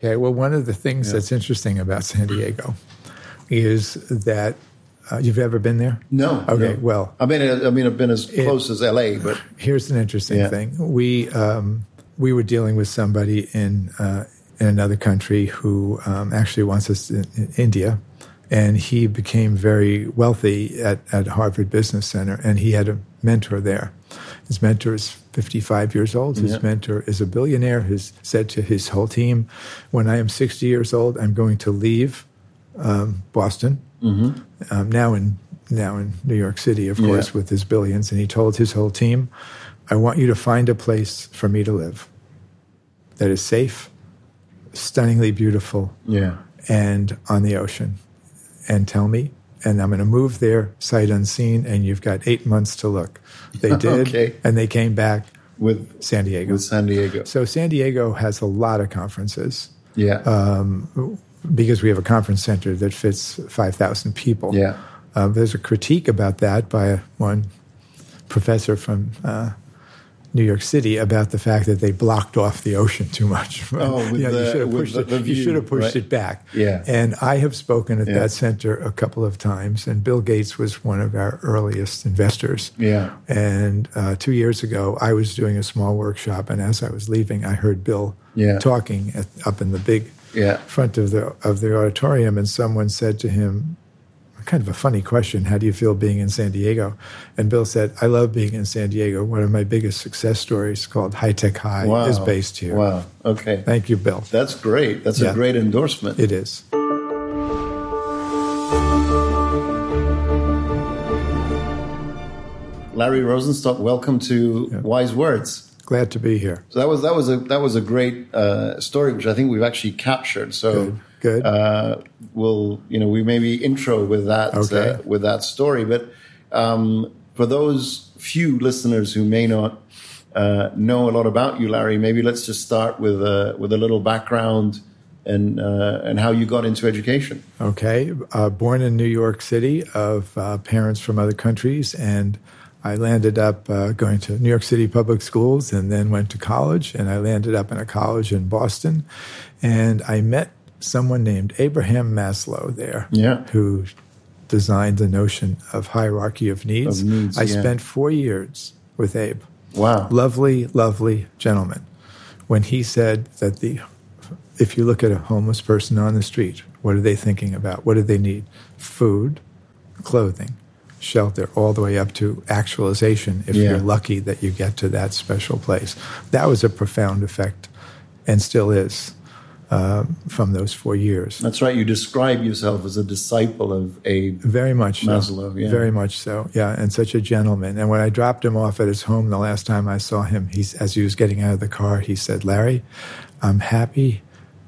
Okay, well, one of the things that's interesting about San Diego is that uh, you've ever been there? No. Okay, no. well, I mean, I mean, I've been as close as LA, but here's an interesting Yeah. thing. We um, we were dealing with somebody in uh, in another country who um, actually wants us in, in India, and he became very wealthy at, at Harvard Business Center, and he had a mentor there. His mentor is 55 years old. His Yeah. mentor is a billionaire. Has said to his whole team, "When I am 60 years old, I'm going to leave um, Boston." um, now in now in New York City, of course, Yeah. with his billions, and he told his whole team, "I want you to find a place for me to live that is safe, stunningly beautiful, yeah, and on the ocean, and tell me." And I'm going to move there sight unseen, and you've got eight months to look. They did, Okay. and they came back with San Diego. with San Diego. so San Diego has a lot of conferences Yeah, um, because we have a conference center that fits 5,000 people. yeah, Um, there's a critique about that by one professor from uh, New York City about the fact that they blocked off the ocean too much. Oh, you, know, you should have pushed the- it. the you view, should have pushed right? it back. Yeah. And I have spoken at Yeah. that center a couple of times, and Bill Gates was one of our earliest investors. yeah, And uh, two years ago, I was doing a small workshop, and as I was leaving, I heard Bill Yeah. talking at, up in the big yeah. front of the of the auditorium, and someone said to him, kind of a funny question, "How do you feel being in San Diego?" And Bill said, "I love being in San Diego. One of my biggest success stories, called High Tech High, Wow, is based here." Wow. Okay, Thank you, Bill. that's great. That's Yeah. a great endorsement. It is. Larry Rosenstock, welcome to Wise Words. Glad to be here. So that was that was a that was a great uh, story, which I think we've actually captured. So Good. Good. uh, we'll you know we maybe intro with that Okay. uh, with that story. But um, for those few listeners who may not uh, know a lot about you, Larry, maybe let's just start with a with a little background and uh, and how you got into education. Okay. Uh, born in New York City of uh, parents from other countries, and I landed up uh, going to New York City public schools and then went to college. And I landed up in a college in Boston. And I met someone named Abraham Maslow there, Yeah. who designed the notion of hierarchy of needs. Of needs, I yeah. spent four years with Abe Wow. lovely, lovely gentleman, when he said that the if you look at a homeless person on the street, what are they thinking about? What do they need? Food, clothing, shelter, all the way up to actualization if Yeah. you're lucky that you get to that special place. That was a profound effect and still is um, from those four years. That's right. You describe yourself as a disciple of Abe. Very much so. Maslow, yeah. Very much so. Yeah, and such a gentleman. And when I dropped him off at his home the last time I saw him, he's as he was getting out of the car, he said, "Larry, I'm happy,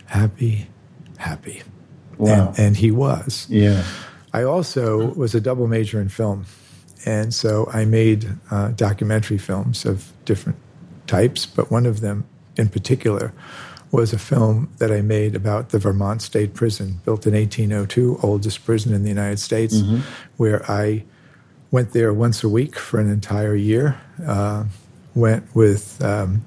happy, happy." Wow. And, and he was. Yeah. I also was a double major in film, and so I made uh, documentary films of different types, but one of them in particular was a film that I made about the Vermont State Prison, built in 1802, oldest prison in the United States, where I went there once a week for an entire year. Uh, went with um,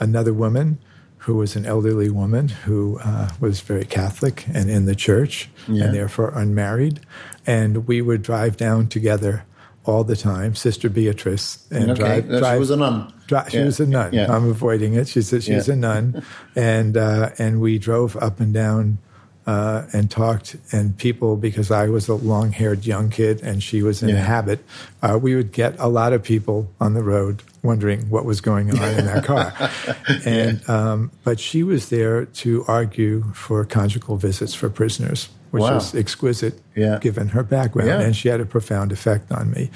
another woman who was an elderly woman who uh, was very Catholic and in the church Yeah. and therefore unmarried. And we would drive down together all the time, Sister Beatrice, and Okay. drive. Drive she was a nun. Dri- she Yeah. was a nun. Yeah. I'm avoiding it. She's a, she's Yeah. a nun, and uh, and we drove up and down uh, and talked. And people, because I was a long-haired young kid and she was in a Yeah. habit, uh, we would get a lot of people on the road wondering what was going on in that car. And um, but she was there to argue for conjugal visits for prisoners, which Wow. was exquisite Yeah. given her background, Yeah. and she had a profound effect on me.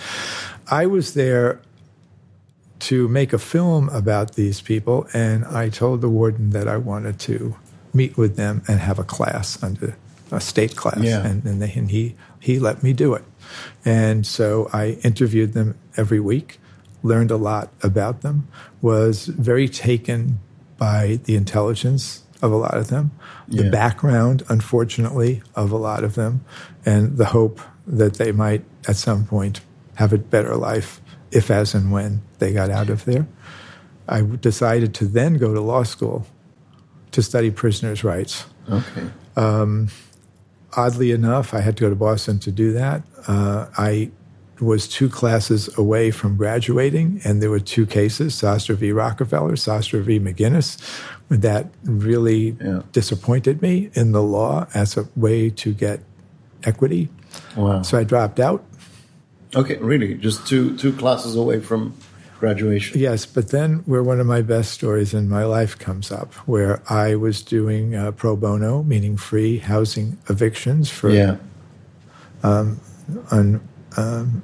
I was there to make a film about these people, and I told the warden that I wanted to meet with them and have a class under a state class, Yeah. and, and, they, and he he let me do it, and so I interviewed them every week, learned a lot about them, was very taken by the intelligence of a lot of them, the background, unfortunately, of a lot of them, and the hope that they might at some point have a better life if, as, and when they got out of there. I decided to then go to law school to study prisoners' rights. Okay. Oddly enough, I had to go to Boston to do that. Uh, I was two classes away from graduating, and there were two cases Sostre v. Rockefeller, Sostre v. McGinnis, that really Yeah. disappointed me in the law as a way to get equity. Wow. So I dropped out. Okay, really, just two two classes away from graduation. Yes, but then where one of my best stories in my life comes up, where I was doing uh, pro bono, meaning free housing evictions for Yeah. un, um,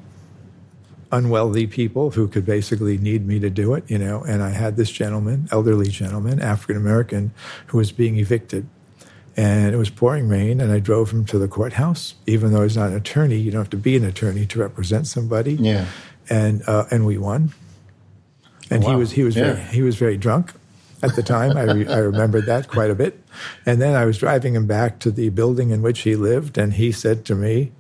unwealthy people who could basically need me to do it, you know. And I had this gentleman, elderly gentleman, African American, who was being evicted. And it was pouring rain, and I drove him to the courthouse. Even though he's not an attorney, you don't have to be an attorney to represent somebody. Yeah. And uh, and we won. And he Wow. was he was Yeah. very, he was very drunk at the time. I re, I remembered that quite a bit. And then I was driving him back to the building in which he lived, and he said to me,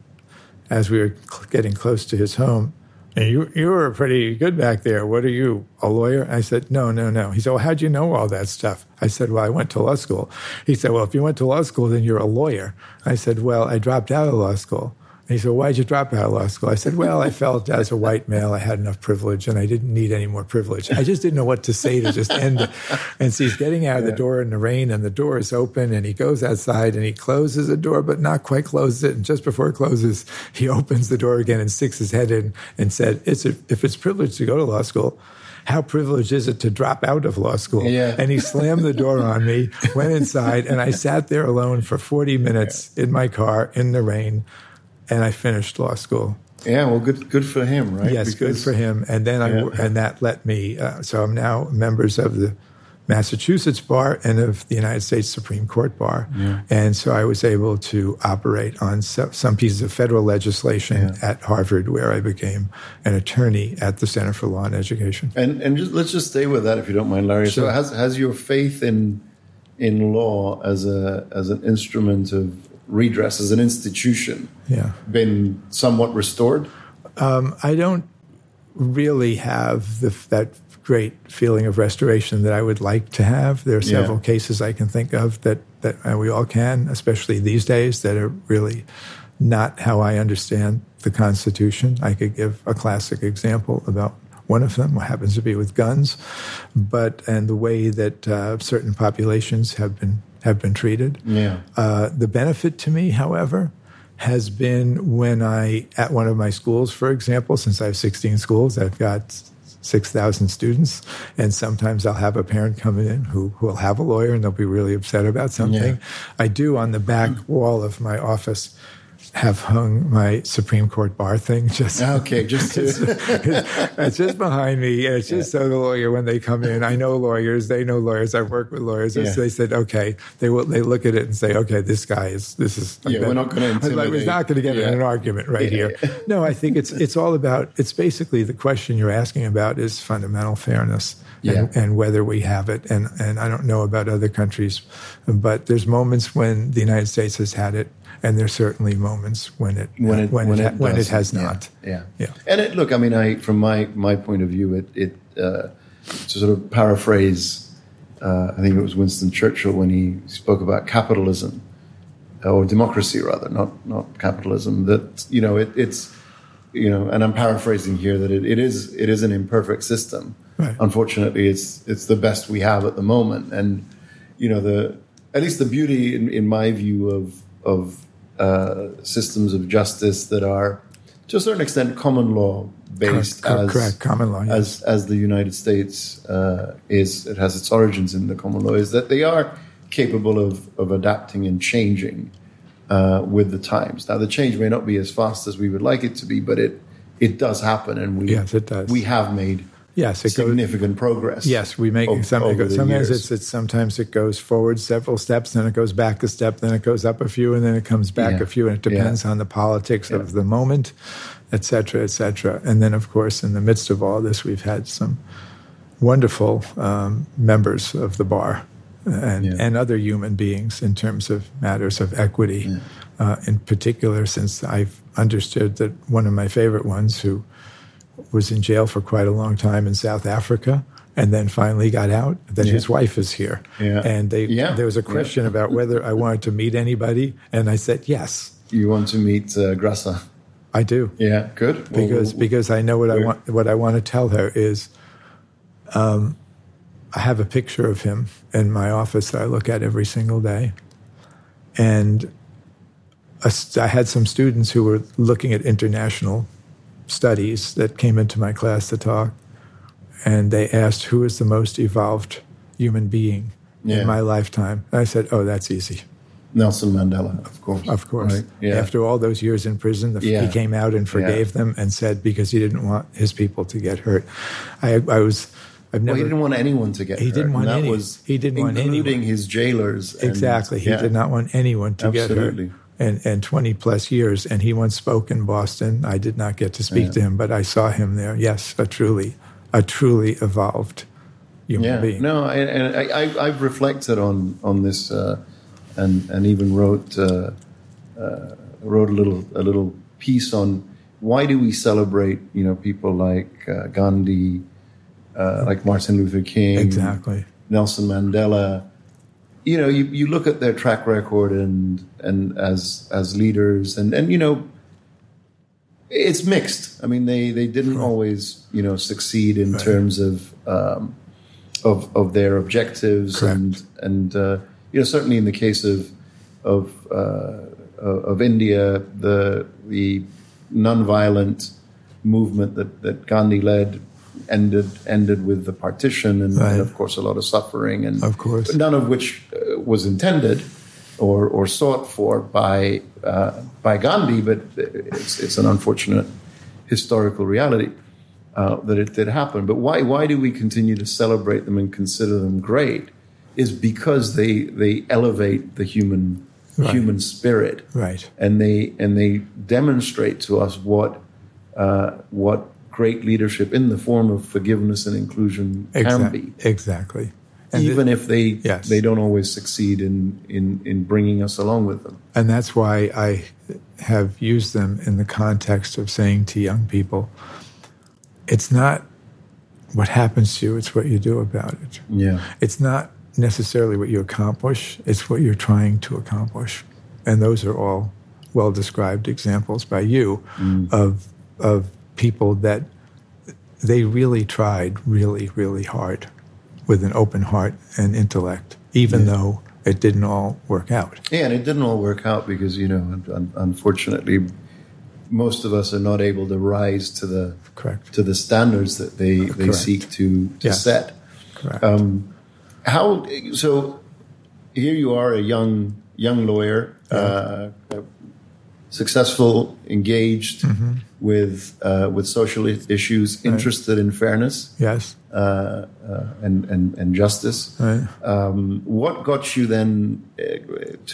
as we were getting close to his home, "Hey, you you were pretty good back there. What are you, a lawyer? I said, no, no, no. He said, well, how'd you know all that stuff? I said, well, I went to law school. He said, well, if you went to law school, then you're a lawyer. I said, well, I dropped out of law school. And he said, why'd you drop out of law school? I said, well, I felt as a white male, I had enough privilege and I didn't need any more privilege. I just didn't know what to say to just end it. And so he's getting out of the door in the rain and the door is open and he goes outside and he closes the door, but not quite closes it. And just before it closes, he opens the door again and sticks his head in and said, it's a, if it's privilege to go to law school, how privileged is it to drop out of law school? Yeah. And he slammed the door on me, went inside, and I sat there alone for 40 minutes in my car in the rain, and I finished law school. Yeah. Well, good good for him, right? Yes, good for him. And then I Yeah. and that let me. Uh, so I'm now members of the Massachusetts bar and of the United States Supreme Court bar, and so I was able to operate on so, some pieces of federal legislation at Harvard, where I became an attorney at the Center for Law and Education. And and just let's just stay with that if you don't mind, Larry. So has has your faith in in law as a as an instrument of redress as an institution Yeah. been somewhat restored? I don't really have the, that great feeling of restoration that I would like to have. There are Yeah. several cases I can think of that that uh, we all can, especially these days, that are really not how I understand the Constitution. I could give a classic example about one of them, what happens to be with guns, but and the way that uh, certain populations have been have been treated. Yeah. Uh, the benefit to me, however, has been when I, at one of my schools, for example, since I have 16 schools, I've got 6,000 students, and sometimes I'll have a parent come in who who will have a lawyer and they'll be really upset about something. I do on the back wall of my office have hung my Supreme Court bar thing just Okay, just to it's just behind me. It's just so the lawyer, when they come in, I know lawyers. They know lawyers. I've worked with lawyers. Yeah. So they said, okay, they will. They look at it and say, okay, this guy is. This is. Yeah, we're not I was like. We're not going to get Yeah. in an argument right Yeah, here. No, I think it's it's all about. It's basically the question you're asking about is fundamental fairness. Yeah. And, and whether we have it, and and I don't know about other countries, but there's moments when the United States has had it, and there's certainly moments when it when it when, it, ha- when it has Yeah, not. Yeah. Yeah. And it, look, I mean, I from my my point of view, it it uh, to sort of paraphrase, uh, I think it was Winston Churchill when he spoke about capitalism or democracy, rather, not not capitalism. That you know, it, it's you know, and I'm paraphrasing here that it, it is it is an imperfect system. Right. Unfortunately, it's it's the best we have at the moment, and you know the at least the beauty in, in my view of of uh, systems of justice that are to a certain extent common law based Correct, as correct, common law, yes. as as the United States uh, is it has its origins in the common law is that they are capable of of adapting and changing uh, with the times. Now the change may not be as fast as we would like it to be, but it it does happen, and we Yes, it does. We have made Yes, it goes. significant progress. Yes, we make o- some, it goes, sometimes it's, it's sometimes it goes forward several steps, then it goes back a step, then it goes up a few, and then it comes back Yeah. a few, and it depends on the politics of the moment, et cetera, et cetera. And then, of course, in the midst of all this, we've had some wonderful um, members of the bar and, Yeah. and other human beings in terms of matters of equity. Uh, in particular, since I've understood that one of my favorite ones who was in jail for quite a long time in South Africa and then finally got out that his wife is here. Yeah. And they, Yeah. there was a Yeah. question about whether I wanted to meet anybody, and I said yes, You want to meet uh, Graça? I do Yeah, good. Because we'll- because I know what I want. What I want to tell her is, um, I have a picture of him in my office that I look at every single day, and a I had some students who were looking at international studies that came into my class to talk, and they asked who is the most evolved human being Yeah. in my lifetime. And I said, "Oh, that's easy." Nelson Mandela, of course. Of course. Right? Yeah. After all those years in prison, the, Yeah. he came out and forgave them and said because he didn't want his people to get hurt. I, I was, I've well, he didn't want anyone to get He hurt. didn't want and that any- was he didn't want anyone, including his jailers. and- exactly. He did not want anyone to Absolutely. get hurt. And, and 20 plus years. And he once spoke in Boston. I did not get to speak Yeah. to him, but I saw him there. Yes, a truly, a truly evolved human Yeah, being. no, I, and I, I, I've reflected on on this, uh, and and even wrote uh, uh, wrote a little a little piece on why do we celebrate you know people like uh, Gandhi, uh, like Martin Luther King, Exactly. Nelson Mandela. You know, you, you look at their track record and and as as leaders, and and you know, it's mixed. I mean, they they didn't always you know succeed in terms of um, of of their objectives, Correct. and and uh, you know certainly in the case of of uh, of India, the the nonviolent movement that that Gandhi led ended ended with the partition and, Right. and of course a lot of suffering and Of course. none of which uh, was intended or or sought for by uh, by Gandhi, but it's it's an unfortunate historical reality uh, that it did happen. But why why do we continue to celebrate them and consider them great? Is because they they elevate the human Right. human spirit Right. and they and they demonstrate to us what uh, what great leadership in the form of forgiveness and inclusion can be, Exactly. And even if they Yes. they don't always succeed in, in in bringing us along with them. And that's why I have used them in the context of saying to young people, it's not what happens to you, it's what you do about it. Yeah, It's not necessarily what you accomplish, it's what you're trying to accomplish. And those are all well described examples by you mm. of, of people that they really tried really, really hard with an open heart and intellect, even though it didn't all work out. yeah, and it didn't all work out because you know, un- unfortunately, most of us are not able to rise to the Correct. to the standards that they they seek to to Yes. set. Correct. Um, how so? Here you are, a young young lawyer, uh, successful, engaged Mm-hmm. with uh, with social issues, interested in fairness yes. uh, uh, and, and and justice. Right. Um, what got you then uh,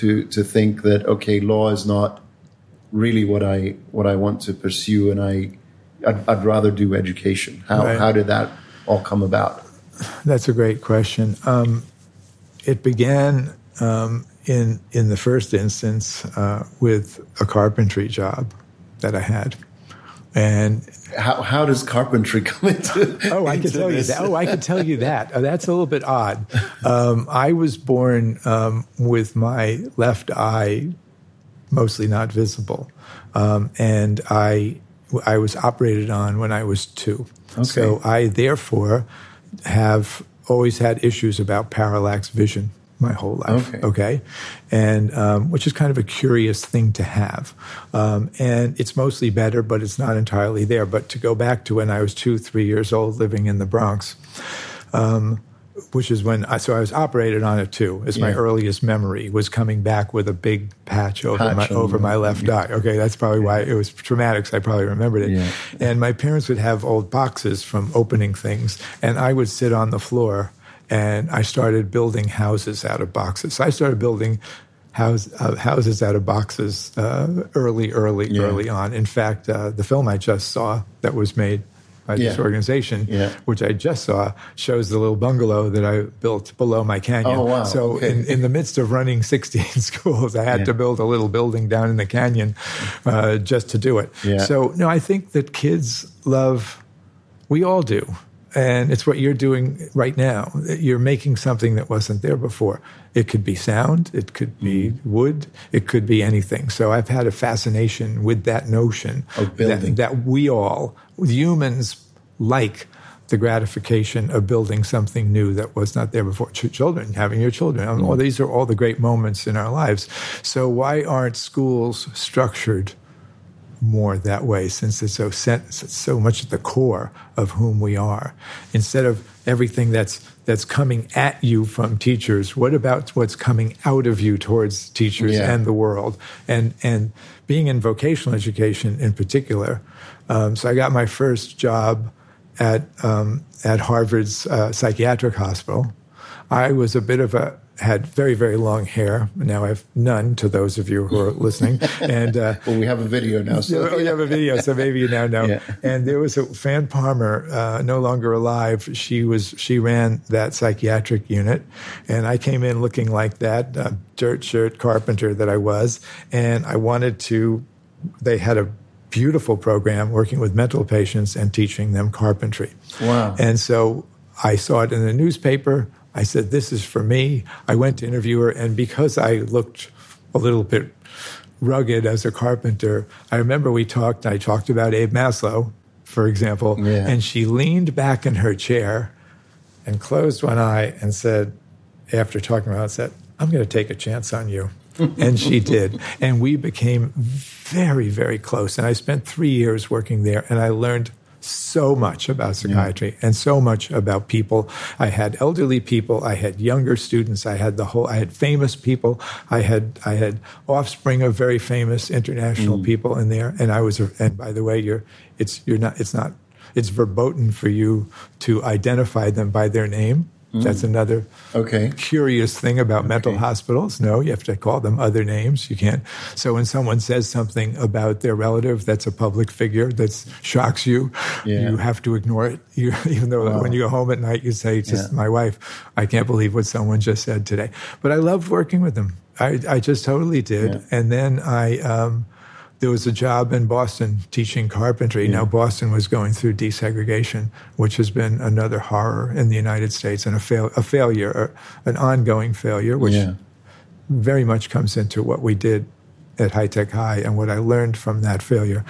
to to think that okay, law is not really what I what I want to pursue, and I I'd, I'd rather do education. How Right. how did that all come about? That's a great question. Um, it began um, in in the first instance uh, with a carpentry job that I had, and How how does carpentry come into? oh, I can tell you that. Oh, I can tell you that. Oh, that's a little bit odd. Um, I was born um, with my left eye mostly not visible, um, and I I was operated on when I was two. Okay. So I therefore have always had issues about parallax vision my whole life. Okay. Okay, and um, which is kind of a curious thing to have, um, and it's mostly better, but it's not entirely there. But to go back to when I was two, three years old, living in the Bronx. Um, which is when I so I was operated on it too. As my earliest memory was coming back with a big patch over Patch my over my left eye. Okay, that's probably why it was traumatic. So I probably remembered it. Yeah. And my parents would have old boxes from opening things, and I would sit on the floor, and I started building houses out of boxes. So I started building. House, uh, houses out of boxes uh, early, early, Yeah. early on. In fact, uh, the film I just saw that was made by this organization, Yeah. which I just saw, shows the little bungalow that I built below my canyon. Oh, wow. So Okay. in, in the midst of running 16 schools, I had Yeah. to build a little building down in the canyon uh, just to do it. Yeah. So no, I think that kids love. We all do. And it's what you're doing right now. You're making something that wasn't there before. It could be sound, it could be Mm-hmm. wood, it could be anything. So I've had a fascination with that notion Of building. that, that we all, humans, like the gratification of building something new that was not there before. Ch- children, having your children, all these are all the great moments in our lives. So why aren't schools structured? More that way since it's so so much at the core of whom we are. Instead of everything that's that's coming at you from teachers what about what's coming out of you towards teachers Yeah. and the world? And and being in vocational education in particular um, so i got my first job at um, at harvard's uh, psychiatric hospital i was a bit of a had very very long hair now i have none to those of you who are listening and uh, Well, we have a video now, so you have a video, so maybe you now know. Yeah. And there was a Fan Palmer, uh, no longer alive. She was she ran that psychiatric unit, and I came in looking like that uh, dirt shirt carpenter that I was, and I wanted to. They had a beautiful program working with mental patients and teaching them carpentry. Wow. And so I saw it in the newspaper. I said, "This is for me." I went to interview her, and because I looked a little bit rugged as a carpenter, I remember we talked. I talked about Abe Maslow, for example, Yeah. and she leaned back in her chair and closed one eye and said, after talking about it, said, "I'm going to take a chance on you." and she did. And we became very, very close. And I spent three years working there, and I learned so much about psychiatry and so much about people. I had elderly people, I had younger students, I had the whole I had famous people, I had I had offspring of very famous international mm. people in there. And I was and by the way, you're it's you're not it's not it's verboten for you to identify them by their name. That's another Okay. curious thing about mental hospitals. No, you have to call them other names. You can't. So when someone says something about their relative that's a public figure that shocks you, Yeah. you have to ignore it. You, even though when you go home at night, you say, "Just Yeah. my wife, I can't believe what someone just said today." But I loved working with them. I, I just totally did. Yeah. And then I. Um, there was a job in Boston teaching carpentry. Now, Boston was going through desegregation, which has been another horror in the United States and a, fail, a failure, an ongoing failure, which Yeah. very much comes into what we did at High Tech High and what I learned from that failure.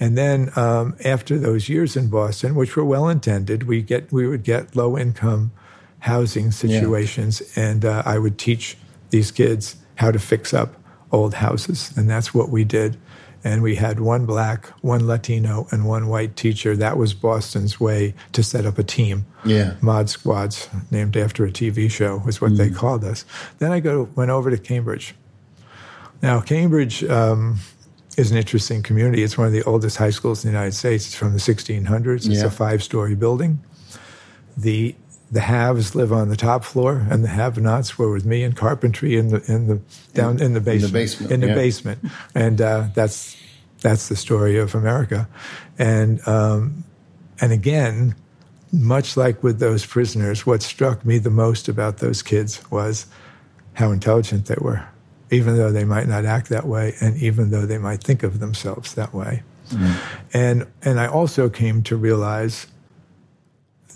And then um, after those years in Boston, which were well intended, we get we would get low income housing situations, and uh, I would teach these kids how to fix up old houses, and that's what we did. And we had one black, one Latino, and one white teacher. That was Boston's way to set up a team. Yeah. Mod Squads, named after a TV show, was what they called us. Then I go went over to Cambridge. Now, Cambridge um, is an interesting community. It's one of the oldest high schools in the United States. It's from the 1600s. It's Yeah. a five-story building. The the haves live on the top floor, and the have-nots were with me in carpentry in the in the down in the basement. basement, In the yeah. basement, and uh, that's that's the story of America, and um, and again, much like with those prisoners, what struck me the most about those kids was how intelligent they were, even though they might not act that way, and even though they might think of themselves that way. And and I also came to realize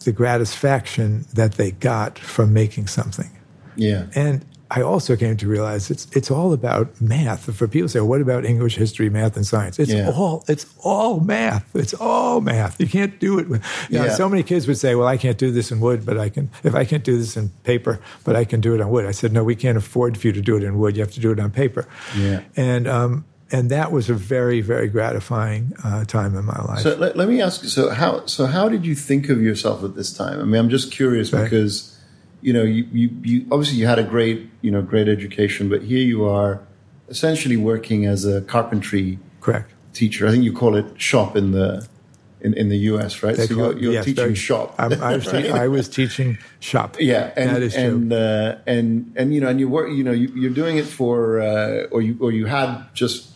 the gratification that they got from making something. Yeah. And I also came to realize it's it's all about math. For people say, "What about English, history, math, and science?" It's Yeah. all it's all math. It's all math. You can't do it. With, you know, Yeah. so many kids would say, "Well, I can't do this in wood, but I can. If I can't do this in paper, but I can do it on wood." I said, "No, we can't afford for you to do it in wood. You have to do it on paper." Yeah. And um, and that was a very very gratifying uh, time in my life. So let, let me ask you. So how so how did you think of yourself at this time? I mean, I'm just curious Right. because you know you, you you obviously you had a great you know great education, but here you are essentially working as a carpentry Correct. teacher. I think you call it shop in the in, in the U.S. Right? They so call you're, you're yes, teaching very- shop. I'm, I, was te- I was teaching shop. Yeah, and that is true. and uh, and and you know, and you work, you know, you, you're doing it for, uh, or you or you had just,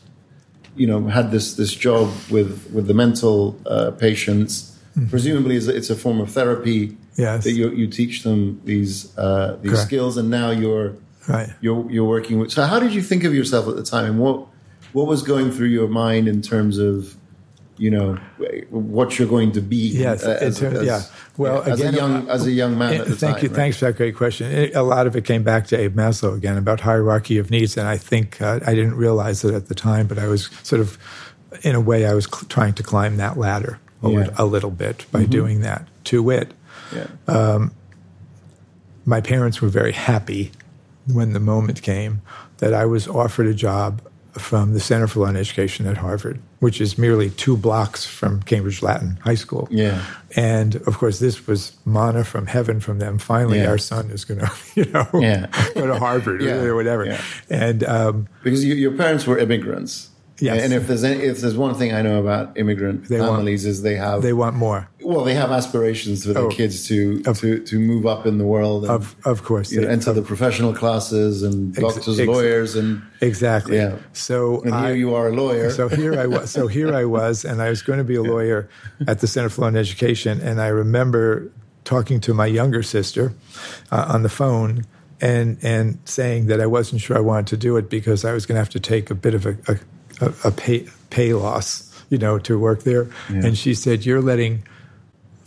you know, had this this job with with the mental uh, patients. Presumably, it's a, it's a form of therapy. Yes. that you you teach them these uh, these Correct. skills, and now you're Right. you're you're working with. So, how did you think of yourself at the time, and what what was going through your mind in terms of you know what you're going to be. Yes, uh, as, as, yeah. Well, as again, a young as a young man. thank time, you. Right? Thanks for that great question. It, a lot of it came back to Abe Maslow again about hierarchy of needs, and I think uh, I didn't realize it at the time, but I was sort of, in a way, I was cl- trying to climb that ladder a, Yeah. a little bit by Mm-hmm. doing that. To wit, Yeah. my parents were very happy when the moment came that I was offered a job from the Center for Law and Education at Harvard, which is merely two blocks from Cambridge Latin High School. Yeah. And of course, this was manna from heaven from them. Finally, Yeah. our son is going to, you know, Yeah. go to Harvard Yeah. or whatever. And um, because you, your parents were immigrants. Yes. And if there's any, if there's one thing I know about immigrant They want- families is they have they want more. Well they have aspirations for their Oh. kids to to to move up in the world and Of of course, you know, enter of- the professional classes and doctors, ex- lawyers, and exactly. Yeah. So and here you are a lawyer. So here I was. So here I was, and I was going to be a lawyer at the Center for Law and Education. And I remember talking to my younger sister uh, on the phone and and saying that I wasn't sure I wanted to do it because I was going to have to take a bit of a a, a, a pay pay loss, you know, to work there. And she said, "You're letting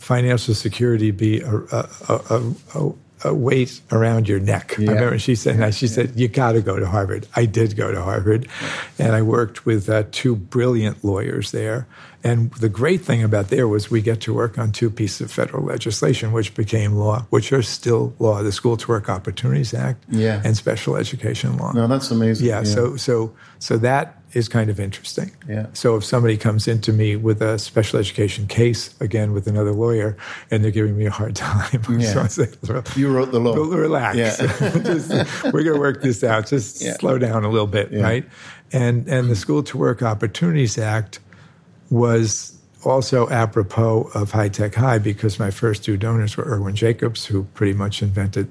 financial security be a a, a, a, a weight around your neck." Yeah. I remember she said, and she said, "You got to go to Harvard." I did go to Harvard, and I worked with uh, two brilliant lawyers there. And the great thing about there was we get to work on two pieces of federal legislation, which became law, which are still law: the School to Work Opportunities Act Yeah. and Special Education Law. no, that's amazing. Yeah, so so so that is kind of interesting. Yeah. So if somebody comes into me with a special education case again with another lawyer and they're giving me a hard time, Yeah. so I say, you wrote the law. "Well, relax. Yeah. Just, we're going to work this out. Just Yeah. slow down a little bit, Yeah. right? And and the School to Work Opportunities Act was also apropos of High Tech High because my first two donors were Irwin Jacobs, who pretty much invented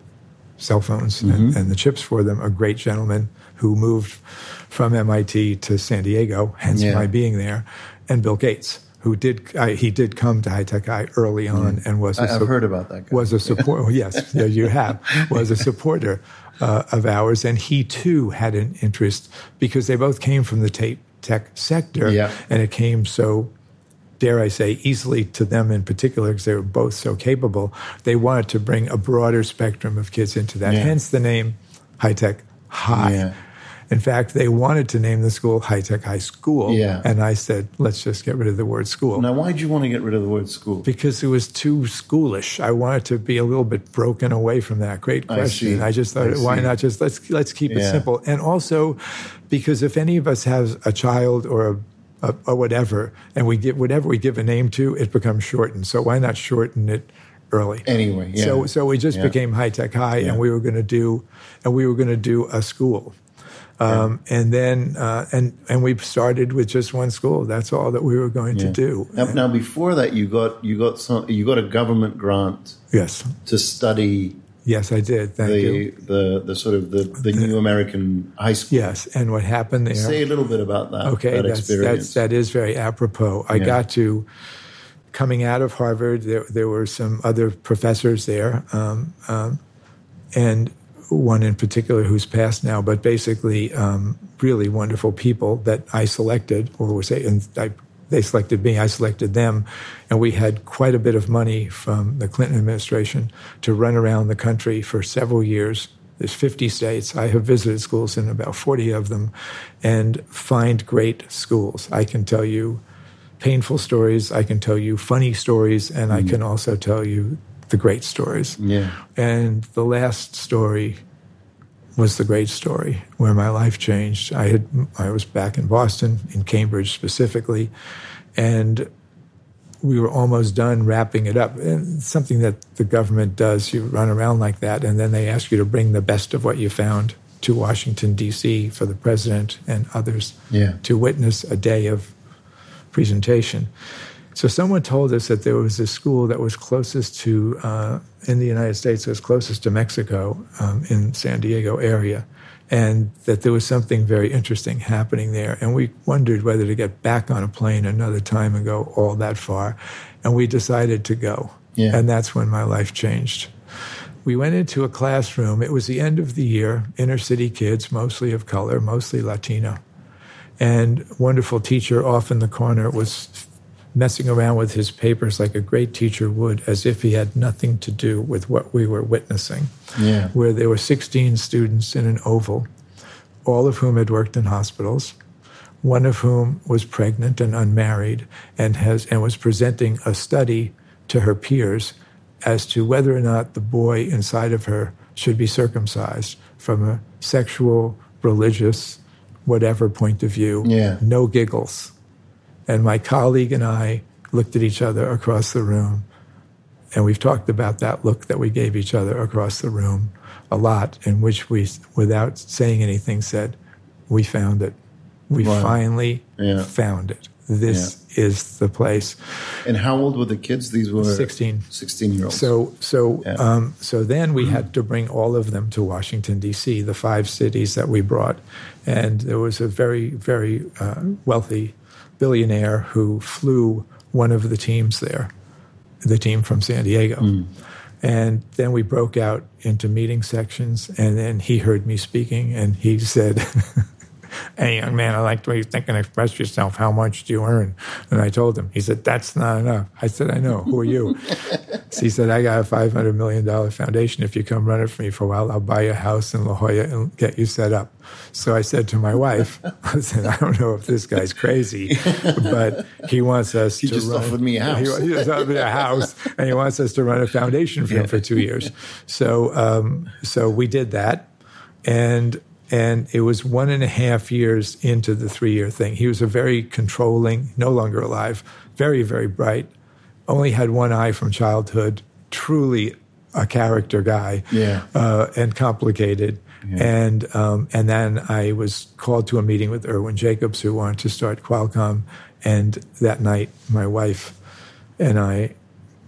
cell phones Mm-hmm. and, and the chips for them, a great gentleman who moved from MIT to San Diego, hence Yeah. my being there, and Bill Gates, who did I, he did come to High Tech High early on and was a I, I've heard about that guy. was a support. yes, yeah, you have was a supporter uh, of ours, and he too had an interest because they both came from the tape tech sector, Yeah. and it came so. Dare I say, easily to them in particular, because they were both so capable. They wanted to bring a broader spectrum of kids into that. Yeah. Hence the name High Tech High. Yeah. In fact, they wanted to name the school High Tech High School. Yeah. And I said, let's just get rid of the word school Now, why did you want to get rid of the word school? because it was too schoolish. I wanted to be a little bit broken away from that. Great I question. see. I, just thought, I why not just let's let's keep it simple. And also, because if any of us has a child or a, a or whatever, and we give whatever we give a name to, it becomes shortened. So why not shorten it early? Anyway, yeah. So so we just Yeah. became high tech high, Yeah. and we were going to do, and we were going to do a school. Um, and then uh, and and we started with just one school. That's all that we were going to do. Now, now, before that, you got you got some you got a government grant Yes, to study yes, I did. Thank you. the, the the sort of the, the new American high school. Yes, and what happened there? Say a little bit about that. okay, that that's, experience. that's that is very apropos. I Yeah. got to coming out of Harvard. There, there were some other professors there, um, um, and one in particular who's passed now, but basically um, really wonderful people that I selected, or was and I, they selected me. I selected them, and we had quite a bit of money from the Clinton administration to run around the country for several years. There's 50 states. I have visited schools in about 40 of them, and find great schools. I can tell you painful stories. I can tell you funny stories, and I can also tell you the great stories. Yeah. And the last story was the great story where my life changed. I had I was back in Boston, in Cambridge specifically, and we were almost done wrapping it up. And something that the government does, you run around like that, and then they ask you to bring the best of what you found to Washington D.C. for the president and others Yeah. to witness a day of presentation. So someone told us that there was a school that was closest to uh, in the United States, that was closest to Mexico um, in San Diego area, and that there was something very interesting happening there. And we wondered whether to get back on a plane another time and go all that far, and we decided to go. Yeah. And that's when my life changed. We went into a classroom. It was the end of the year. Inner city kids, mostly of color, mostly Latino and wonderful teacher off in the corner was messing around with his papers like a great teacher would, as if he had nothing to do with what we were witnessing. Yeah. Where there were 16 students in an oval, all of whom had worked in hospitals, one of whom was pregnant and unmarried and has and was presenting a study to her peers as to whether or not the boy inside of her should be circumcised from a sexual, religious, whatever point of view. Yeah. No giggles. And my colleague and I looked at each other across the room. And we've talked about that look that we gave each other across the room a lot, in which we, without saying anything, said, We found it. We Wow. finally Yeah. found it. This is the place. And how old were the kids? These were 16. 16 year olds. So, so, Yeah. um, so then we had to bring all of them to Washington D.C. The five cities that we brought, and there was a very, very uh, wealthy billionaire who flew one of the teams there, the team from San Diego. Hmm. And then we broke out into meeting sections, and then he heard me speaking, and he said. Hey, young man, I like the way you think and express yourself. How much do you earn? And I told him. He said, That's not enough. I said, I know. Who are you? so he said, I got a $500 million foundation. If you come run it for me for a while, I'll buy you a house in La Jolla and get you set up. So I said to my wife, I said, I don't know if this guy's crazy, but he wants us He to just run. offered me a house. He, he just offered me a house, and he wants us to run a foundation for him for two years. So, um, so we did that, and and it was one and a half years into the three year thing. He was a very controlling, no longer alive, very very bright, only had one eye from childhood, truly a character guy, Yeah. uh, and complicated. And um, and then I was called to a meeting with Irwin Jacobs, who wanted to start Qualcomm. And that night, my wife and I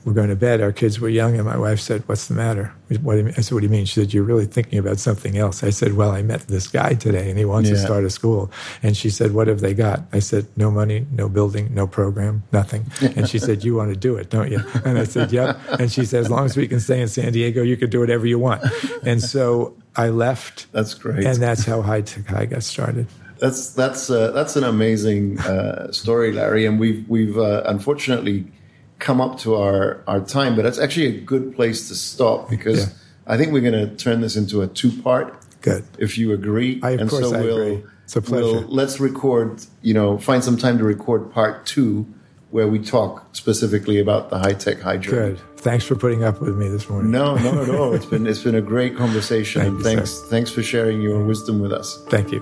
were going to bed. Our kids were young, and my wife said, "What's the matter?" What do you mean? I said, "What do you mean?" She said, "You're really thinking about something else." I said, "Well, I met this guy today, and he wants to start a school." And she said, "What have they got?" I said, "No money, no building, no program, nothing." And she said, "You want to do it, don't you?" And I said, "Yep." And she said, "As long as we can stay in San Diego, you can do whatever you want." And so I left, That's great. and that's how High Tech High got started. That's that's uh, that's an amazing uh, story, Larry. And we've we've uh, unfortunately come up to our our time, but that's actually a good place to stop because Yeah. I think we're going to turn this into a two part. Good. If you agree, I- of and course so I we'll, agree. It's a pleasure. We'll, let's record. You know, find some time to record part two, where we talk specifically about the high tech hydro. Good. Thanks for putting up with me this morning. No, not at all. It's been it's been a great conversation, Thank and you, thanks sir. thanks for sharing your wisdom with us. Thank you.